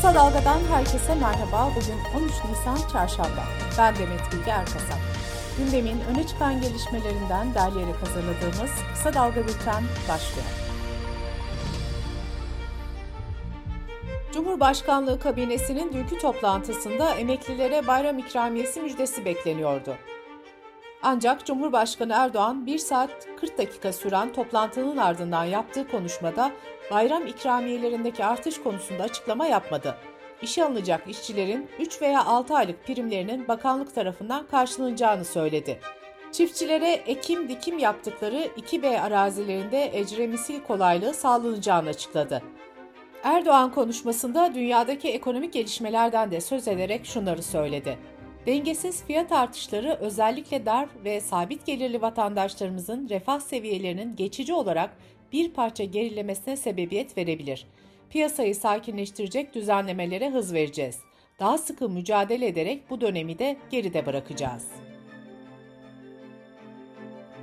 Kısa Dalga'dan herkese merhaba. Bugün 13 Nisan Çarşamba. Ben Demet Bilge Erkasap. Gündemin öne çıkan gelişmelerinden derleyerek hazırladığımız Kısa Dalga Bülten başlıyor. Cumhurbaşkanlığı kabinesinin dünkü toplantısında emeklilere bayram ikramiyesi müjdesi bekleniyordu. Ancak Cumhurbaşkanı Erdoğan 1 saat 40 dakika süren toplantının ardından yaptığı konuşmada bayram ikramiyelerindeki artış konusunda açıklama yapmadı. İşe alınacak işçilerin 3 veya 6 aylık primlerinin bakanlık tarafından karşılanacağını söyledi. Çiftçilere ekim dikim yaptıkları 2B arazilerinde ecremisil kolaylığı sağlanacağını açıkladı. Erdoğan konuşmasında dünyadaki ekonomik gelişmelerden de söz ederek şunları söyledi. Dengesiz fiyat artışları özellikle dar ve sabit gelirli vatandaşlarımızın refah seviyelerinin geçici olarak bir parça gerilemesine sebebiyet verebilir. Piyasayı sakinleştirecek düzenlemelere hız vereceğiz. Daha sıkı mücadele ederek bu dönemi de geride bırakacağız.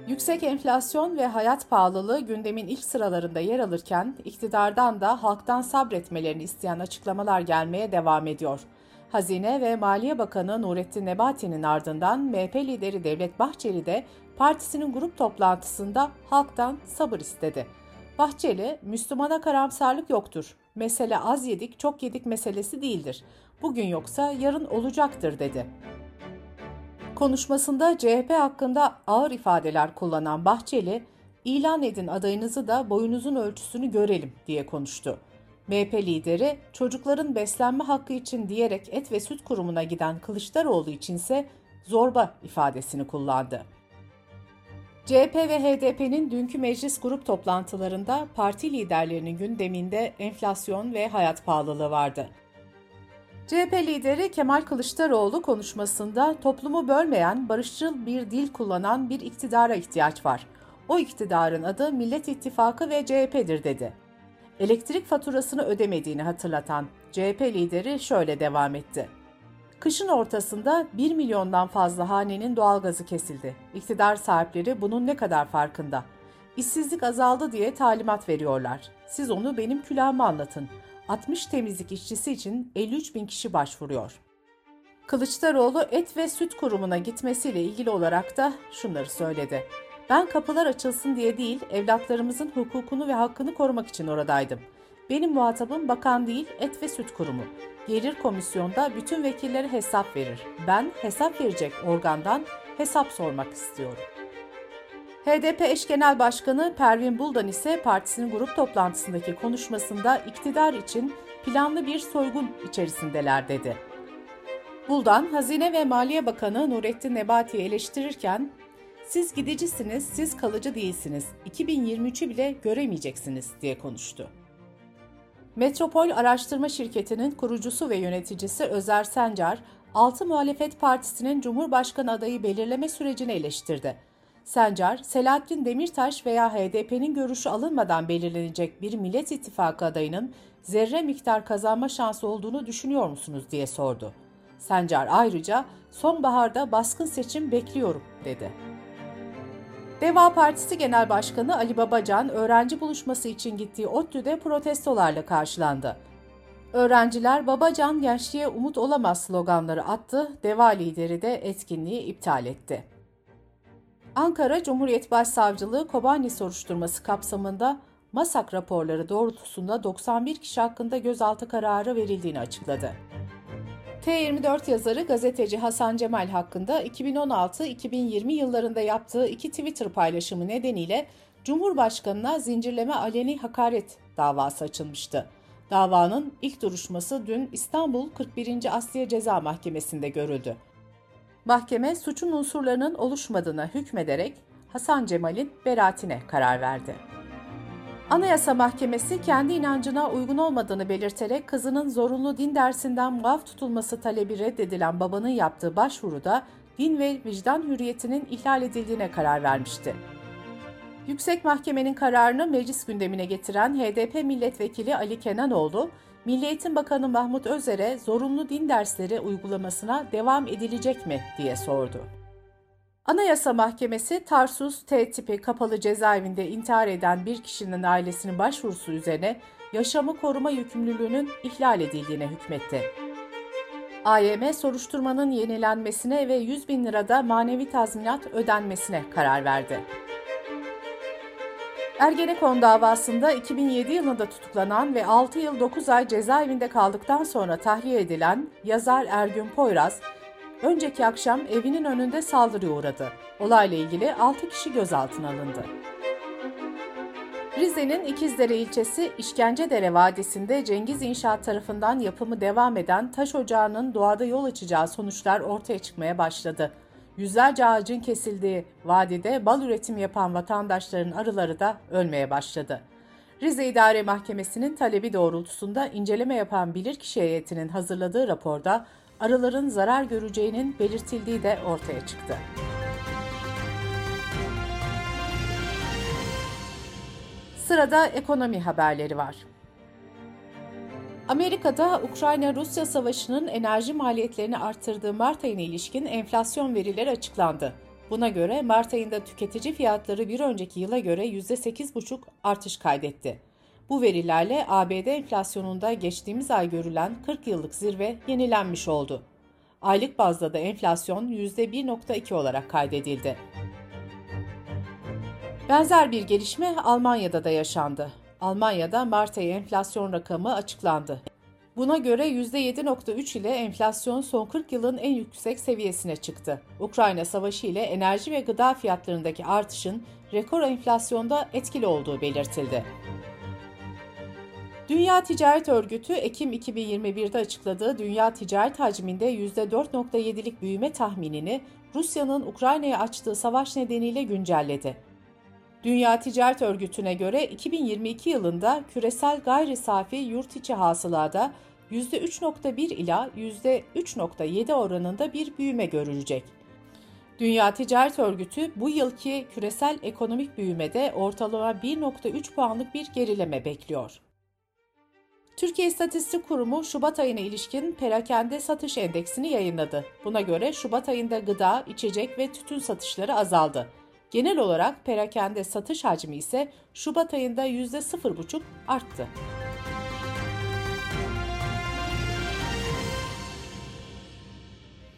Yüksek enflasyon ve hayat pahalılığı gündemin ilk sıralarında yer alırken iktidardan da halktan sabretmelerini isteyen açıklamalar gelmeye devam ediyor. Hazine ve Maliye Bakanı Nurettin Nebati'nin ardından MHP lideri Devlet Bahçeli de partisinin grup toplantısında halktan sabır istedi. Bahçeli, Müslümana karamsarlık yoktur. Mesele az yedik, çok yedik meselesi değildir. Bugün yoksa yarın olacaktır dedi. Konuşmasında CHP hakkında ağır ifadeler kullanan Bahçeli, ilan edin adayınızı da boyunuzun ölçüsünü görelim diye konuştu. MHP lideri çocukların beslenme hakkı için diyerek et ve süt kurumuna giden Kılıçdaroğlu içinse zorba ifadesini kullandı. CHP ve HDP'nin dünkü meclis grup toplantılarında parti liderlerinin gündeminde enflasyon ve hayat pahalılığı vardı. CHP lideri Kemal Kılıçdaroğlu konuşmasında toplumu bölmeyen, barışçıl bir dil kullanan bir iktidara ihtiyaç var. O iktidarın adı Millet İttifakı ve CHP'dir dedi. Elektrik faturasını ödemediğini hatırlatan CHP lideri şöyle devam etti. Kışın ortasında 1 milyondan fazla hanenin doğalgazı kesildi. İktidar sahipleri bunun ne kadar farkında. İşsizlik azaldı diye talimat veriyorlar. Siz onu benim külahıma anlatın. 60 temizlik işçisi için 53 bin kişi başvuruyor. Kılıçdaroğlu et ve süt kurumuna gitmesiyle ilgili olarak da şunları söyledi. Ben kapılar açılsın diye değil, evlatlarımızın hukukunu ve hakkını korumak için oradaydım. Benim muhatabım bakan değil, et ve süt kurumu. Gelir komisyonda bütün vekillere hesap verir. Ben hesap verecek organdan hesap sormak istiyorum. HDP eş genel başkanı Pervin Buldan ise partisinin grup toplantısındaki konuşmasında iktidar için planlı bir soygun içerisindeler dedi. Buldan, Hazine ve Maliye Bakanı Nurettin Nebati'yi eleştirirken siz gidicisiniz, siz kalıcı değilsiniz. 2023'ü bile göremeyeceksiniz diye konuştu. Metropol Araştırma Şirketi'nin kurucusu ve yöneticisi Özer Sencar, Altı Muhalefet Partisi'nin Cumhurbaşkanı adayı belirleme sürecini eleştirdi. Sencar, Selahattin Demirtaş veya HDP'nin görüşü alınmadan belirlenecek bir Millet İttifakı adayının zerre miktar kazanma şansı olduğunu düşünüyor musunuz diye sordu. Sencar ayrıca sonbaharda baskın seçim bekliyorum dedi. Deva Partisi Genel Başkanı Ali Babacan öğrenci buluşması için gittiği ODTÜ'de protestolarla karşılandı. Öğrenciler Babacan gençliğe umut olamaz sloganları attı, Deva lideri de etkinliği iptal etti. Ankara Cumhuriyet Başsavcılığı Kobani soruşturması kapsamında MASAK raporları doğrultusunda 91 kişi hakkında gözaltı kararı verildiğini açıkladı. T24 yazarı gazeteci Hasan Cemal hakkında 2016-2020 yıllarında yaptığı iki Twitter paylaşımı nedeniyle Cumhurbaşkanına zincirleme aleni hakaret davası açılmıştı. Davanın ilk duruşması dün İstanbul 41. Asliye Ceza Mahkemesi'nde görüldü. Mahkeme suçun unsurlarının oluşmadığına hükmederek Hasan Cemal'in beraatine karar verdi. Anayasa Mahkemesi kendi inancına uygun olmadığını belirterek kızının zorunlu din dersinden muaf tutulması talebi reddedilen babanın yaptığı başvuruda din ve vicdan hürriyetinin ihlal edildiğine karar vermişti. Yüksek Mahkemenin kararını meclis gündemine getiren HDP milletvekili Ali Kenanoğlu, Milli Eğitim Bakanı Mahmut Özer'e zorunlu din dersleri uygulamasına devam edilecek mi diye sordu. Anayasa Mahkemesi Tarsus T tipi kapalı cezaevinde intihar eden bir kişinin ailesinin başvurusu üzerine yaşamı koruma yükümlülüğünün ihlal edildiğine hükmetti. AYM soruşturmanın yenilenmesine ve 100 bin lirada manevi tazminat ödenmesine karar verdi. Ergenekon davasında 2007 yılında tutuklanan ve 6 yıl 9 ay cezaevinde kaldıktan sonra tahliye edilen yazar Ergün Poyraz, önceki akşam evinin önünde saldırıya uğradı. Olayla ilgili 6 kişi gözaltına alındı. Rize'nin İkizdere ilçesi İşkencedere Vadisi'nde Cengiz İnşaat tarafından yapımı devam eden taş ocağının doğada yol açacağı sonuçlar ortaya çıkmaya başladı. Yüzlerce ağacın kesildiği vadide bal üretim yapan vatandaşların arıları da ölmeye başladı. Rize İdare Mahkemesi'nin talebi doğrultusunda inceleme yapan bilirkişi heyetinin hazırladığı raporda arıların zarar göreceğinin belirtildiği de ortaya çıktı. Sırada ekonomi haberleri var. Amerika'da Ukrayna-Rusya savaşının enerji maliyetlerini arttırdığı Mart ayına ilişkin enflasyon verileri açıklandı. Buna göre Mart ayında tüketici fiyatları bir önceki yıla göre %8,5 artış kaydetti. Bu verilerle ABD enflasyonunda geçtiğimiz ay görülen 40 yıllık zirve yenilenmiş oldu. Aylık bazda da enflasyon %1,2 olarak kaydedildi. Benzer bir gelişme Almanya'da da yaşandı. Almanya'da Mart ayı enflasyon rakamı açıklandı. Buna göre %7.3 ile enflasyon son 40 yılın en yüksek seviyesine çıktı. Ukrayna Savaşı ile enerji ve gıda fiyatlarındaki artışın rekor enflasyonda etkili olduğu belirtildi. Dünya Ticaret Örgütü Ekim 2021'de açıkladığı dünya ticaret hacminde %4.7'lik büyüme tahminini Rusya'nın Ukrayna'ya açtığı savaş nedeniyle güncelledi. Dünya Ticaret Örgütü'ne göre 2022 yılında küresel gayri safi yurt içi hasılada %3.1 ila %3.7 oranında bir büyüme görülecek. Dünya Ticaret Örgütü bu yılki küresel ekonomik büyümede ortalama 1.3 puanlık bir gerileme bekliyor. Türkiye İstatistik Kurumu Şubat ayına ilişkin perakende satış endeksini yayınladı. Buna göre Şubat ayında gıda, içecek ve tütün satışları azaldı. Genel olarak perakende satış hacmi ise Şubat ayında %0,5 arttı.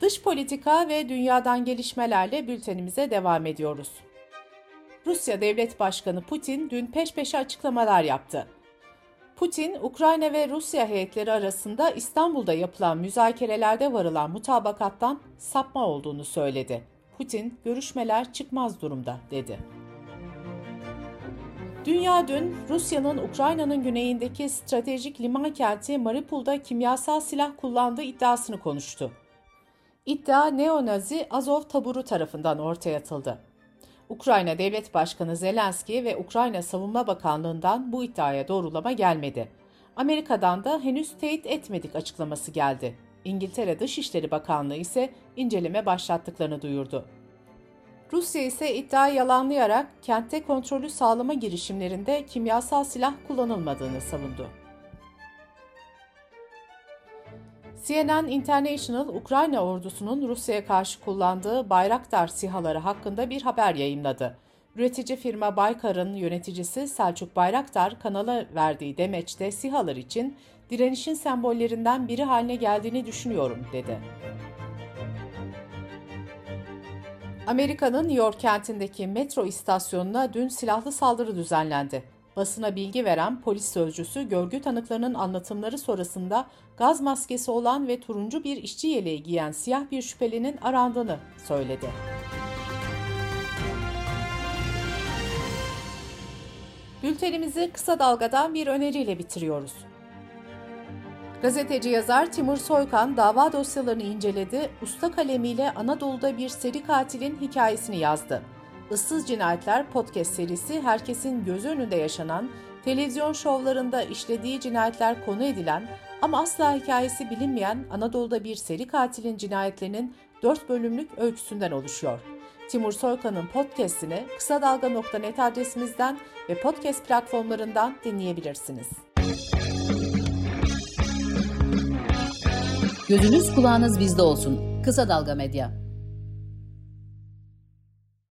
Dış politika ve dünyadan gelişmelerle bültenimize devam ediyoruz. Rusya Devlet Başkanı Putin dün peş peşe açıklamalar yaptı. Putin, Ukrayna ve Rusya heyetleri arasında İstanbul'da yapılan müzakerelerde varılan mutabakattan sapma olduğunu söyledi. Putin, görüşmeler çıkmaz durumda dedi. Dünya dün Rusya'nın Ukrayna'nın güneyindeki stratejik liman kenti Mariupol'da kimyasal silah kullandığı iddiasını konuştu. İddia neonazi Azov taburu tarafından ortaya atıldı. Ukrayna Devlet Başkanı Zelenski ve Ukrayna Savunma Bakanlığı'ndan bu iddiaya doğrulama gelmedi. Amerika'dan da henüz teyit etmedik açıklaması geldi. İngiltere Dışişleri Bakanlığı ise inceleme başlattıklarını duyurdu. Rusya ise iddiayı yalanlayarak kentte kontrolü sağlama girişimlerinde kimyasal silah kullanılmadığını savundu. CNN International, Ukrayna ordusunun Rusya'ya karşı kullandığı Bayraktar sihaları hakkında bir haber yayınladı. Üretici firma Baykar'ın yöneticisi Selçuk Bayraktar kanala verdiği demeçte sihalar için direnişin sembollerinden biri haline geldiğini düşünüyorum dedi. Amerika'nın New York kentindeki metro istasyonuna dün silahlı saldırı düzenlendi. Basına bilgi veren polis sözcüsü görgü tanıklarının anlatımları sonrasında gaz maskesi olan ve turuncu bir işçi yeleği giyen siyah bir şüphelinin arandığını söyledi. Bültenimizi kısa dalgadan bir öneriyle bitiriyoruz. Gazeteci yazar Timur Soykan dava dosyalarını inceledi, usta kalemiyle Anadolu'da bir seri katilin hikayesini yazdı. Issız Cinayetler podcast serisi herkesin gözü önünde yaşanan, televizyon şovlarında işlediği cinayetler konu edilen ama asla hikayesi bilinmeyen Anadolu'da bir seri katilin cinayetlerinin 4 bölümlük öyküsünden oluşuyor. Timur Soykan'ın podcast'ini kısa dalga.net adresimizden ve podcast platformlarından dinleyebilirsiniz. Gözünüz kulağınız bizde olsun. Kısa Dalga Medya.